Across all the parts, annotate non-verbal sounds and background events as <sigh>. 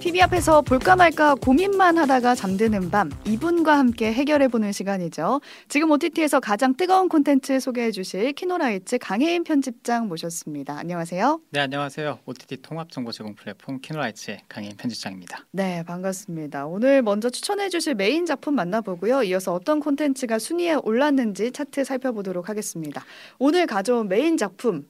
TV 앞에서 볼까 말까 고민만 하다가 잠드는 밤 이분과 함께 해결해 보는 시간이죠. 지금 OTT에서 가장 뜨거운 콘텐츠 소개해 주실 키노라이츠 강혜인 편집장 모셨습니다. 안녕하세요. 네, 안녕하세요. OTT 통합 정보 제공 플랫폼 키노라이츠의 강혜인 편집장입니다. 네, 반갑습니다. 오늘 먼저 추천해 주실 메인 작품 만나보고요. 이어서 어떤 콘텐츠가 순위에 올랐는지 차트 살펴보도록 하겠습니다. 오늘 가져온 메인 작품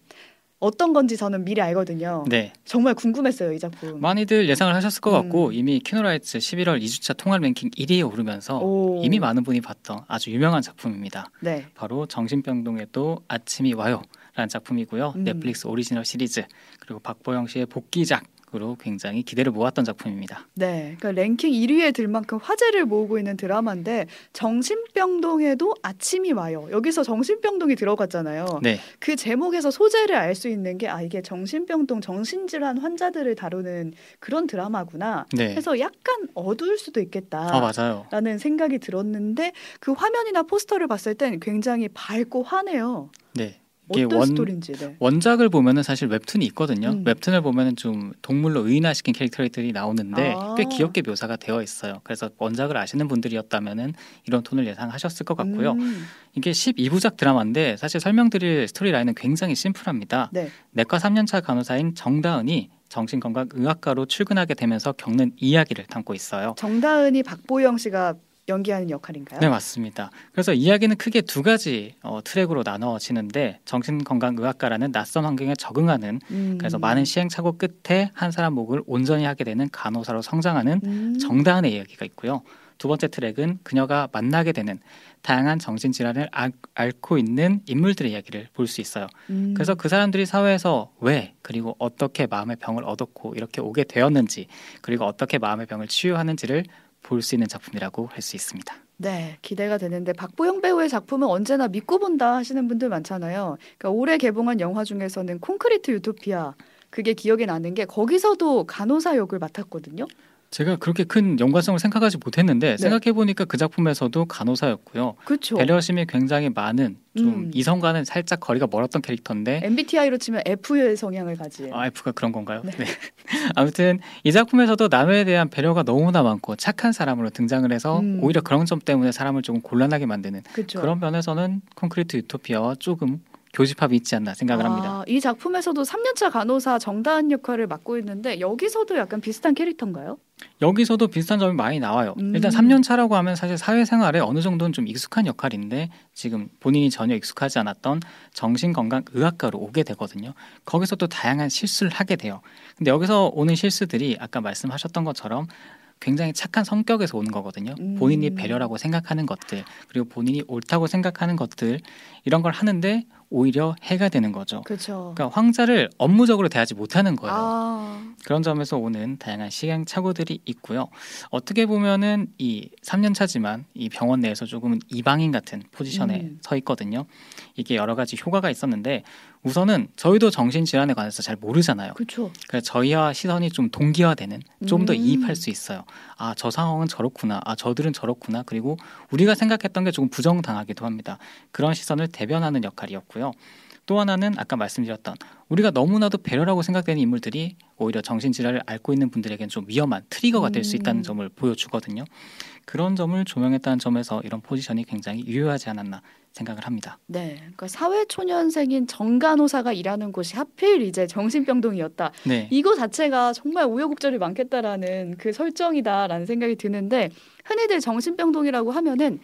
어떤 건지 저는 미리 알거든요. 네, 정말 궁금했어요, 이 작품. 많이들 예상을 하셨을 것 같고 음. 이미 키노라이츠 11월 2주차 통합 랭킹 1위에 오르면서 오. 이미 많은 분이 봤던 아주 유명한 작품입니다. 네. 바로 정신병동에도 아침이 와요 라는 작품이고요. 음. 넷플릭스 오리지널 시리즈 그리고 박보영 씨의 복귀작 으로 굉장히 기대를 모았던 작품입니다. 네, 그러니까 랭킹 1위에 들 만큼 화제를 모으고 있는 드라마인데 정신병동에도 아침이 와요. 여기서 정신병동이 들어갔잖아요. 네, 그 제목에서 소재를 알 수 있는 게 아 이게 정신병동 정신질환 환자들을 다루는 그런 드라마구나. 네, 해서 약간 어두울 수도 있겠다. 아 맞아요. 라는 생각이 들었는데 그 화면이나 포스터를 봤을 땐 굉장히 밝고 환해요. 네, 이게 원 스토리인지. 네. 원작을 보면은 사실 웹툰이 있거든요. 음. 웹툰을 보면은 좀 동물로 의인화시킨 캐릭터들이 나오는데 아. 꽤 귀엽게 묘사가 되어 있어요. 그래서 원작을 아시는 분들이었다면은 이런 톤을 예상하셨을 것 같고요. 음, 이게 12부작 드라마인데 사실 설명드릴 스토리 라인은 굉장히 심플합니다. 네. 내과 3년차 간호사인 정다은이 정신건강의학과로 출근하게 되면서 겪는 이야기를 담고 있어요. 정다은이 박보영 씨가 연기하는 역할인가요? 네 맞습니다. 그래서 이야기는 크게 두 가지 어, 트랙으로 나눠지는데 정신건강의학과라는 낯선 환경에 적응하는 음. 그래서 많은 시행착오 끝에 한 사람 목을 온전히 하게 되는 간호사로 성장하는 음. 정다은의 이야기가 있고요. 두 번째 트랙은 그녀가 만나게 되는 다양한 정신질환을 알, 앓고 있는 인물들의 이야기를 볼 수 있어요. 음. 그래서 그 사람들이 사회에서 왜 그리고 어떻게 마음의 병을 얻었고 이렇게 오게 되었는지 그리고 어떻게 마음의 병을 치유하는지를 볼 수 있는 작품이라고 할 수 있습니다. 네, 기대가 되는데 박보영 배우의 작품은 언제나 믿고 본다 하시는 분들 많잖아요. 그러니까 올해 개봉한 영화 중에서는 콘크리트 유토피아 그게 기억에 나는 게 거기서도 간호사 역을 맡았거든요. 제가 그렇게 큰 연관성을 생각하지 못했는데 네. 생각해 보니까 그 작품에서도 간호사였고요. 그렇죠. 배려심이 굉장히 많은 좀 음. 이성과는 살짝 거리가 멀었던 캐릭터인데 MBTI로 치면 F의 성향을 가진. 아, F가 그런 건가요? 네. 네. <laughs> 아무튼 이 작품에서도 남에 대한 배려가 너무나 많고 착한 사람으로 등장을 해서 음. 오히려 그런 점 때문에 사람을 조금 곤란하게 만드는 그렇죠. 그런 면에서는 콘크리트 유토피아와 조금 교집합이 있지 않나 생각을 합니다. 아, 이 작품에서도 3년차 간호사 정다은 역할을 맡고 있는데 여기서도 약간 비슷한 캐릭터인가요? 여기서도 비슷한 점이 많이 나와요. 음. 일단 3년 차라고 하면 사실 사회생활에 어느 정도는 좀 익숙한 역할인데 지금 본인이 전혀 익숙하지 않았던 정신건강의학과로 오게 되거든요. 거기서 또 다양한 실수를 하게 돼요. 근데 여기서 오는 실수들이 아까 말씀하셨던 것처럼 굉장히 착한 성격에서 오는 거거든요. 음. 본인이 배려라고 생각하는 것들, 그리고 본인이 옳다고 생각하는 것들 이런 걸 하는데 오히려 해가 되는 거죠. 그렇죠. 그러니까 황자를 업무적으로 대하지 못하는 거예요. 아, 그런 점에서 오는 다양한 시행착오들이 있고요. 어떻게 보면은 이 3년 차지만 이 병원 내에서 조금은 이방인 같은 포지션에 음. 서 있거든요. 이게 여러 가지 효과가 있었는데 우선은 저희도 정신질환에 관해서 잘 모르잖아요. 그렇죠. 그래서 저희와 시선이 좀 동기화되는 좀더 음. 이입할 수 있어요. 아, 저 상황은 저렇구나. 아, 저들은 저렇구나. 그리고 우리가 생각했던 게 조금 부정당하기도 합니다. 그런 시선을 대변하는 역할이었고요. 또 하나는 아까 말씀드렸던 우리가 너무나도 배려라고 생각되는 인물들이 오히려 정신질환을 앓고 있는 분들에겐 좀 위험한 트리거가 될수 음. 있다는 점을 보여주거든요. 그런 점을 조명했다는 점에서 이런 포지션이 굉장히 유효하지 않았나 생각을 합니다. 네, 그러니까 사회초년생인 정간호사가 일하는 곳이 하필 이제 정신병동이었다. 네. 이거 자체가 정말 우여곡절이 많겠다라는 그 설정이다라는 생각이 드는데 흔히들 정신병동이라고 하면은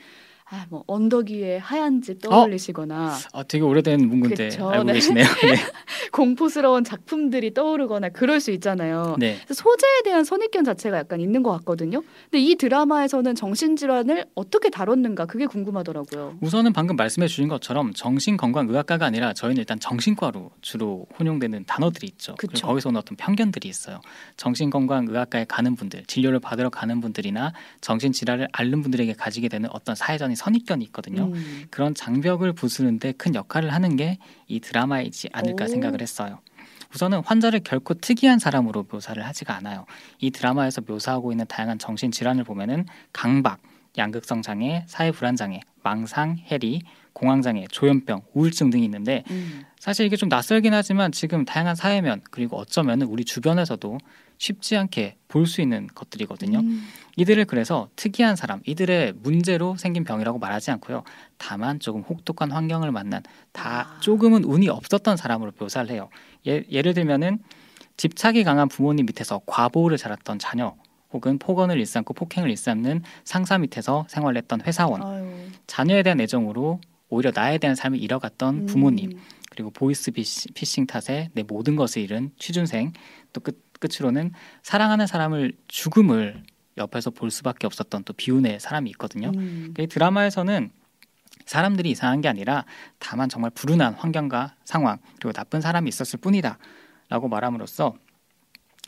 아, 뭐 언덕 위에 하얀 집 떠올리시거나 아, 되게 오래된 문구인데 그쵸, 알고 네. 계시네요. <laughs> 공포스러운 작품들이 떠오르거나 그럴 수 있잖아요. 네. 네. 소재에 대한 선입견 자체가 약간 있는 것 같거든요. 근데 이 드라마에서는 정신질환을 어떻게 다뤘는가 그게 궁금하더라고요. 우선은 방금 말씀해 주신 것처럼 정신건강의학과가 아니라 저희는 일단 정신과로 주로 혼용되는 단어들이 있죠. 그쵸. 거기서 오는 어떤 편견들이 있어요. 정신건강의학과에 가는 분들, 진료를 받으러 가는 분들이나 정신질환을 앓는 분들에게 가지게 되는 어떤 사회적인 선입견이 있거든요. 음. 그런 장벽을 부수는데 큰 역할을 하는 게 이 드라마이지 않을까 오. 생각을 했어요. 우선은 환자를 결코 특이한 사람으로 묘사를 하지가 않아요. 이 드라마에서 묘사하고 있는 다양한 정신 질환을 보면은 강박, 양극성 장애, 사회 불안 장애, 망상, 해리, 공황 장애, 조현병, 우울증 등이 있는데 음. 사실 이게 좀 낯설긴 하지만 지금 다양한 사회면 그리고 어쩌면 우리 주변에서도 쉽지 않게 볼 수 있는 것들이거든요. 음. 이들을 그래서 특이한 사람, 이들의 문제로 생긴 병이라고 말하지 않고요. 다만 조금 혹독한 환경을 만난 다 아. 조금은 운이 없었던 사람으로 묘사를 해요. 예, 예를 들면은 집착이 강한 부모님 밑에서 과보호로 자랐던 자녀, 혹은 폭언을 일삼고 폭행을 일삼는 상사 밑에서 생활했던 회사원, 아유. 자녀에 대한 애정으로 오히려 나에 대한 삶을 잃어갔던 부모님, 음. 그리고 보이스 피싱 탓에 내 모든 것을 잃은 취준생, 또 끝, 끝으로는 사랑하는 사람을 죽음을 옆에서 볼 수밖에 없었던 또 비운의 사람이 있거든요. 음. 이 드라마에서는 사람들이 이상한 게 아니라 다만 정말 불운한 환경과 상황 그리고 나쁜 사람이 있었을 뿐이다라고 말함으로써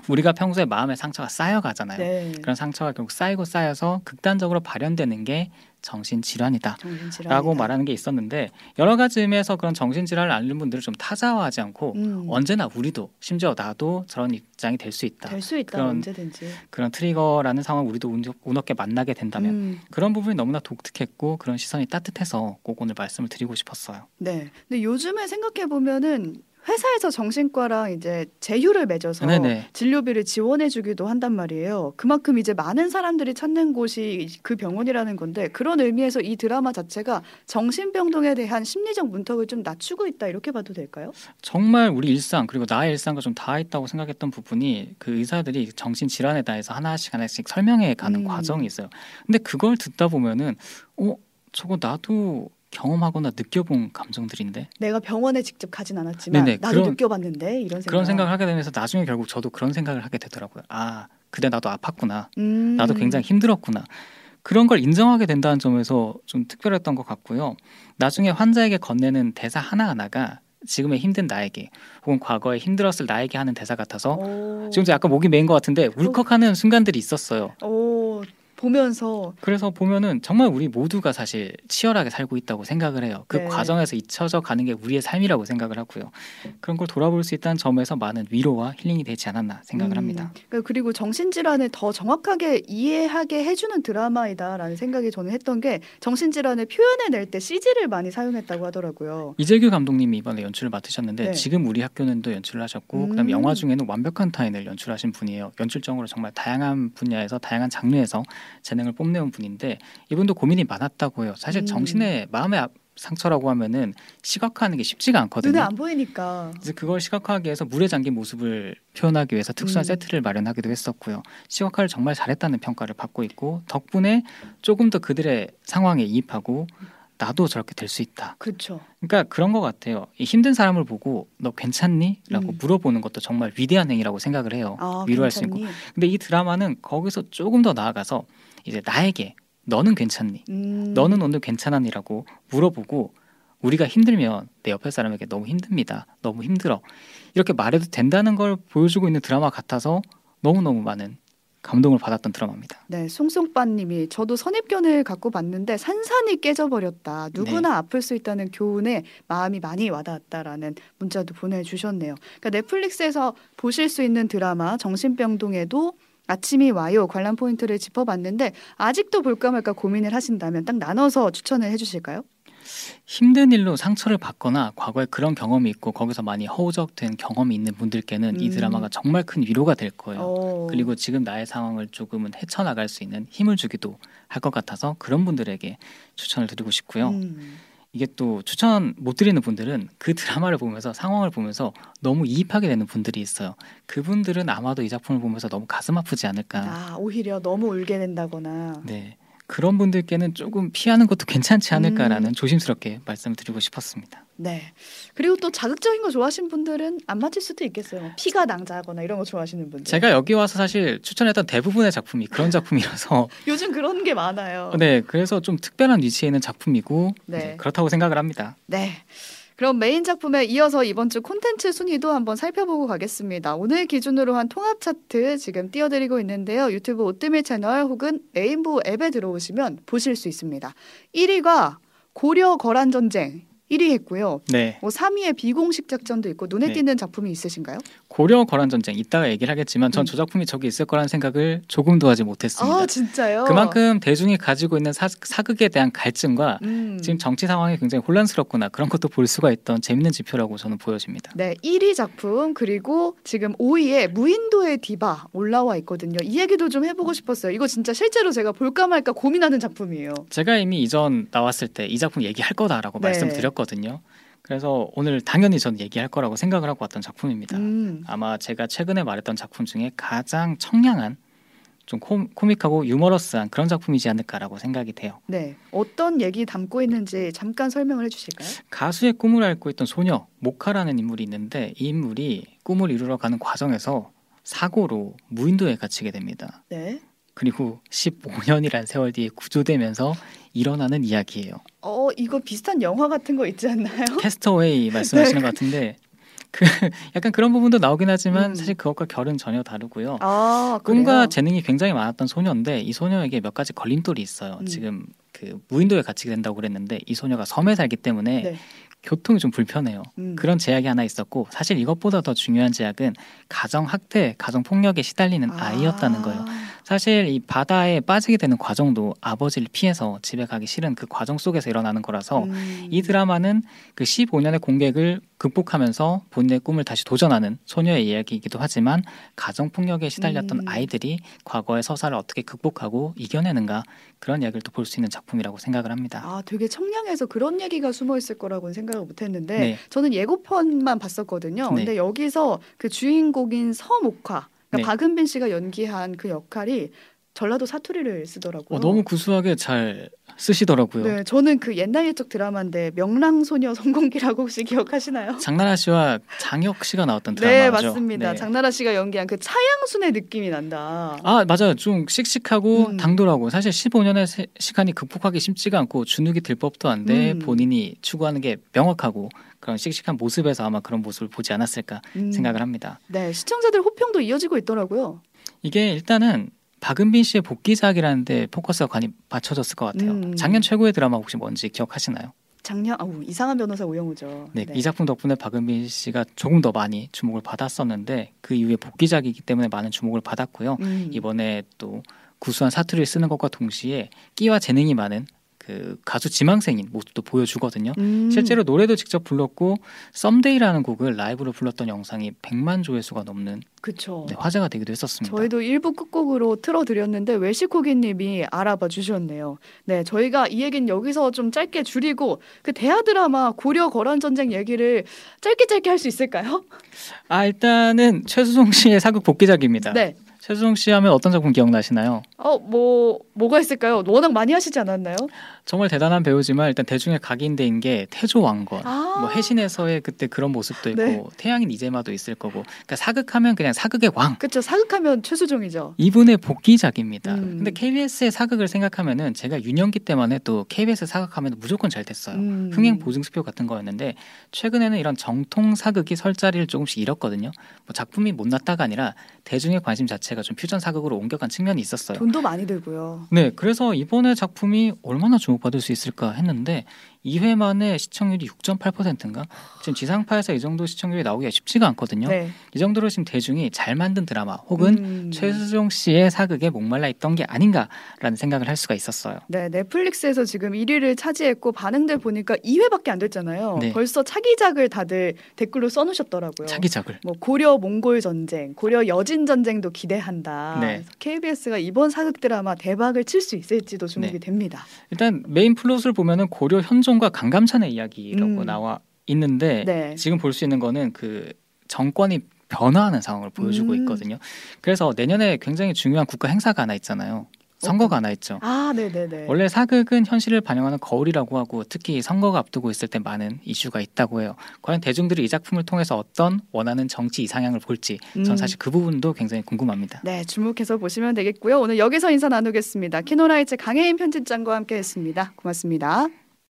우리가 평소에 마음의 상처가 쌓여가잖아요. 네. 그런 상처가 결국 쌓이고 쌓여서 극단적으로 발현되는 게 정신질환이다. 정신질환이다. 라고 말하는 게 있었는데 여러 가지 의미에서 그런 정신질환을 앓는 분들을 좀 타자화하지 않고 음. 언제나 우리도 심지어 나도 저런 입장이 될 수 있다. 될 수 있다 그런 언제든지. 그런 트리거라는 상황 우리도 운, 운 없게 만나게 된다면 음. 그런 부분이 너무나 독특했고 그런 시선이 따뜻해서 꼭 오늘 말씀을 드리고 싶었어요. 네. 근데 요즘에 생각해 보면은 회사에서 정신과랑 이제 제휴를 맺어서 네네. 진료비를 지원해주기도 한단 말이에요. 그만큼 이제 많은 사람들이 찾는 곳이 그 병원이라는 건데 그런 의미에서 이 드라마 자체가 정신병동에 대한 심리적 문턱을 좀 낮추고 있다 이렇게 봐도 될까요? 정말 우리 일상 그리고 나의 일상과 좀 닿아 있다고 생각했던 부분이 그 의사들이 정신 질환에 대해서 하나씩 하나씩 설명해 가는 음. 과정이 있어요. 근데 그걸 듣다 보면은 어 저거 나도 경험하거나 느껴본 감정들인데 내가 병원에 직접 가진 않았지만 네네, 나도 그런- 느껴봤는데 이런 생각. 그런 생각을 하게 되면서 나중에 결국 저도 그런 생각을 하게 되더라고요. 아 그때 나도 아팠구나. 음. 나도 굉장히 힘들었구나. 그런 걸 인정하게 된다는 점에서 좀 특별했던 것 같고요. 나중에 환자에게 건네는 대사 하나하나가 지금의 힘든 나에게 혹은 과거에 힘들었을 나에게 하는 대사 같아서 오. 지금 약간 목이 메인 것 같은데 울컥하는 순간들이 있었어요. 오 보면서 그래서 보면은 정말 우리 모두가 사실 치열하게 살고 있다고 생각을 해요. 그 네. 과정에서 잊혀져 가는 게 우리의 삶이라고 생각을 하고요. 그런 걸 돌아볼 수 있다는 점에서 많은 위로와 힐링이 되지 않았나 생각을 음, 합니다. 그- 그리고 정신질환을 더 정확하게 이해하게 해주는 드라마이다라는 생각이 저는 했던 게 정신질환을 표현해낼 때 CG를 많이 사용했다고 하더라고요. 이재규 감독님이 이번에 연출을 맡으셨는데 네. 지금 우리 학교는도 연출을 하셨고 음. 그다음에 영화 중에는 완벽한 타인을 연출하신 분이에요. 연출적으로 정말 다양한 분야에서 다양한 장르에서 재능을 뽐내온 분인데 이분도 고민이 많았다고 해요. 사실 음. 정신의 마음의 앞- 상처라고 하면은 시각화하는 게 쉽지가 않거든요. 눈에 안 보이니까. 그래서 그걸 시각화하기 위해서 물에 잠긴 모습을 표현하기 위해서 특수한 음. 세트를 마련하기도 했었고요. 시각화를 정말 잘했다는 평가를 받고 있고 덕분에 조금 더 그들의 상황에 이입하고 나도 저렇게 될 수 있다. 그렇죠. 그러니까 그런 것 같아요. 이 힘든 사람을 보고 너 괜찮니? 라고 음. 물어보는 것도 정말 위대한 행위라고 생각을 해요. 아, 위로할 수 있고. 괜찮니? 근데 이 드라마는 거기서 조금 더 나아가서 이제 나에게 너는 괜찮니? 음. 너는 오늘 괜찮았니라고 물어보고 우리가 힘들면 내 옆에 사람에게 너무 힘듭니다. 너무 힘들어. 이렇게 말해도 된다는 걸 보여주고 있는 드라마 같아서 너무너무 많은 감동을 받았던 드라마입니다. 네, 송송빠님이 저도 선입견을 갖고 봤는데 산산이 깨져버렸다. 누구나 네. 아플 수 있다는 교훈에 마음이 많이 와닿았다라는 문자도 보내주셨네요. 그러니까 넷플릭스에서 보실 수 있는 드라마 정신병동에도 아침이 와요 관람 포인트를 짚어봤는데 아직도 볼까 말까 고민을 하신다면 딱 나눠서 추천을 해주실까요? 힘든 일로 상처를 받거나 과거에 그런 경험이 있고 거기서 많이 허우적된 경험이 있는 분들께는 이 음. 드라마가 정말 큰 위로가 될 거예요. 어. 그리고 지금 나의 상황을 조금은 헤쳐나갈 수 있는 힘을 주기도 할 것 같아서 그런 분들에게 추천을 드리고 싶고요. 음. 이게 또 추천 못 드리는 분들은 그 드라마를 보면서 상황을 보면서 너무 이입하게 되는 분들이 있어요. 그분들은 아마도 이 작품을 보면서 너무 가슴 아프지 않을까. 아 오히려 너무 울게 된다거나 네. 그런 분들께는 조금 피하는 것도 괜찮지 않을까라는 음. 조심스럽게 말씀을 드리고 싶었습니다. 네. 그리고 또 자극적인 거 좋아하시는 분들은 안 맞을 수도 있겠어요. 피가 낭자하거나 이런 거 좋아하시는 분들. 제가 여기 와서 사실 추천했던 대부분의 작품이 그런 작품이라서 <laughs> 요즘 그런 게 많아요. 네 그래서 좀 특별한 위치에 있는 작품이고 네. 그렇다고 생각을 합니다. 네. 그럼 메인 작품에 이어서 이번 주 콘텐츠 순위도 한번 살펴보고 가겠습니다. 오늘 기준으로 한 통합 차트 지금 띄워드리고 있는데요. 유튜브 오뜨밀 채널 혹은 레인보우 앱에 들어오시면 보실 수 있습니다. 1위가 고려 거란 전쟁 1위 했고요. 네 뭐 3위에 비공식 작전도 있고 눈에 네. 띄는 작품이 있으신가요? 고려 거란 전쟁 이따가 얘기를 하겠지만 전 음. 저 작품이 저기 있을 거라는 생각을 조금도 하지 못했습니다. 아 진짜요? 그만큼 대중이 가지고 있는 사, 사극에 대한 갈증과 음. 지금 정치 상황이 굉장히 혼란스럽구나 그런 것도 볼 수가 있던 재밌는 지표라고 저는 보여집니다. 네, 1위 작품 그리고 지금 5위에 무인도의 디바 올라와 있거든요. 이 얘기도 좀 해보고 싶었어요. 이거 진짜 실제로 제가 볼까 말까 고민하는 작품이에요. 제가 이미 이전 나왔을 때 이 작품 얘기할 거다라고 네. 말씀드렸거든요. 그래서 오늘 당연히 전 얘기할 거라고 생각을 하고 왔던 작품입니다. 음. 아마 제가 최근에 말했던 작품 중에 가장 청량한 좀 코, 코믹하고 유머러스한 그런 작품이지 않을까라고 생각이 돼요. 네, 어떤 얘기 담고 있는지 잠깐 설명을 해주실까요? 가수의 꿈을 앓고 있던 소녀 모카라는 인물이 있는데 이 인물이 꿈을 이루러 가는 과정에서 사고로 무인도에 갇히게 됩니다. 네. 그리고 15년이란 세월 뒤에 구조되면서 일어나는 이야기예요. 어, 이거 비슷한 영화 같은 거 있지 않나요? <laughs> 캐스터웨이 말씀하시는 것 같은데 그 <laughs> 약간 그런 부분도 나오긴 하지만 음. 사실 그것과 결은 전혀 다르고요. 아, 꿈과? 재능이 굉장히 많았던 소녀인데 이 소녀에게 몇 가지 걸림돌이 있어요. 음. 지금 그 무인도에 갇히게 된다고 그랬는데 이 소녀가 섬에 살기 때문에 네. 교통이 좀 불편해요. 음. 그런 제약이 하나 있었고 사실 이것보다 더 중요한 제약은 가정 학대, 가정 폭력에 시달리는 아 이였다는 거예요. 사실 이 바다에 빠지게 되는 과정도 아버지를 피해서 집에 가기 싫은 그 과정 속에서 일어나는 거라서 음. 이 드라마는 그 15년의 공객을 극복하면서 본인의 꿈을 다시 도전하는 소녀의 이야기이기도 하지만 가정 폭력에 시달렸던 음. 아이들이 과거의 서사를 어떻게 극복하고 이겨내는가 그런 이야기를 또 볼 수 있는 작품이라고 생각을 합니다. 아, 되게 청량해서 그런 얘기가 숨어 있을 거라고는 생각을 못 했는데 네. 저는 예고편만 봤었거든요. 네. 근데 여기서 그 주인공인 서목화 그러니까 네. 박은빈 씨가 연기한 그 역할이 전라도 사투리를 쓰더라고요. 어, 너무 구수하게 잘 쓰시더라고요. 네, 저는 그 옛날 옛적 드라마인데 명랑소녀 성공기라고 혹시 기억하시나요? 장나라 씨와 장혁 씨가 나왔던 네, 드라마죠. 맞습니다. 네. 장나라 씨가 연기한 그 차양순의 느낌이 난다. 아 맞아요. 좀 씩씩하고 음. 당돌하고 사실 15년의 세- 시간이 극복하기 쉽지가 않고 주눅이 들 법도 한데 음. 본인이 추구하는 게 명확하고 그런 씩씩한 모습에서 아마 그런 모습을 보지 않았을까 음. 생각을 합니다. 네, 시청자들 호평도 이어지고 있더라고요. 이게 일단은 박은빈 씨의 복귀작이라는 데 포커스가 많이 맞춰졌을 것 같아요. 음. 작년 최고의 드라마 혹시 뭔지 기억하시나요? 작년 아우 이상한 변호사 오영우죠. 네, 이 작품 덕분에 박은빈 씨가 조금 더 많이 주목을 받았었는데 그 이후에 복귀작이기 때문에 많은 주목을 받았고요. 음. 이번에 또 구수한 사투리를 쓰는 것과 동시에 끼와 재능이 많은 그 가수 지망생인 모습도 보여주거든요. 음. 실제로 노래도 직접 불렀고 썸데이라는 곡을 라이브로 불렀던 영상이 100만 조회수가 넘는 그쵸. 네, 화제가 되기도 했었습니다. 저희도 일부 끝곡으로 틀어드렸는데 외식호기님이 알아봐 주셨네요. 네, 저희가 이 얘기는 여기서 좀 짧게 줄이고 그 대하 드라마 고려 거란 전쟁 얘기를 짧게 짧게 할 수 있을까요? 아 일단은 최수종 씨의 사극 복귀작입니다. 네. 최수종 씨 하면 어떤 작품 기억나시나요? 어, 뭐 뭐가 있을까요? 워낙 많이 하시지 않았나요? 정말 대단한 배우지만 일단 대중의 각인대인 게 태조 왕건, 아. 뭐 해신에서의 그때 그런 모습도 있고 네. 태양인 이재마도 있을 거고, 그러니까 사극하면 그냥 사극의 왕. 그쵸 사극하면 최수종이죠. 이분의 복귀작입니다. 음. 근데 KBS의 사극을 생각하면은 제가 유년기 때만 해도 KBS 사극하면 무조건 잘 됐어요. 음. 흥행 보증수표 같은 거였는데 최근에는 이런 정통 사극이 설 자리를 조금씩 잃었거든요. 뭐 작품이 못났다가 아니라 대중의 관심 자체가 좀 퓨전 사극으로 옮겨간 측면이 있었어요. 돈도 많이 들고요. 네, 그래서 이번에 작품이 얼마나 주목받을 수 있을까 했는데 2회 만에 시청률이 6.8%인가? 지금 지상파에서 이 정도 시청률이 나오기가 쉽지가 않거든요. 네. 이 정도로 지금 대중이 잘 만든 드라마 혹은 음. 최수종 씨의 사극에 목말라 있던 게 아닌가라는 생각을 할 수가 있었어요. 네, 넷플릭스에서 지금 1위를 차지했고 반응들 보니까 2회밖에 안 됐잖아요. 네. 벌써 차기작을 다들 댓글로 써놓으셨더라고요. 차기작을. 뭐 고려 몽골 전쟁, 고려 여진 전쟁도 기대한다. 네. KBS가 이번 사극 드라마 대박을 칠 수 있을지도 주목이 네. 됩니다. 일단 메인 플롯을 보면은 고려 현종과 강감찬의 이야기라고 음. 나와 있는데 네. 지금 볼 수 있는 거는 그 정권이 변화하는 상황을 보여주고 음. 있거든요. 그래서 내년에 굉장히 중요한 국가 행사가 하나 있잖아요. 선거가 하나 있죠. 아, 네, 네, 네. 원래 사극은 현실을 반영하는 거울이라고 하고 특히 선거가 앞두고 있을 때 많은 이슈가 있다고 해요. 과연 대중들이 이 작품을 통해서 어떤 원하는 정치 이상향을 볼지 전 음. 사실 그 부분도 굉장히 궁금합니다. 네, 주목해서 보시면 되겠고요. 오늘 여기서 인사 나누겠습니다. 키노라이츠 강혜인 편집장과 함께했습니다. 고맙습니다.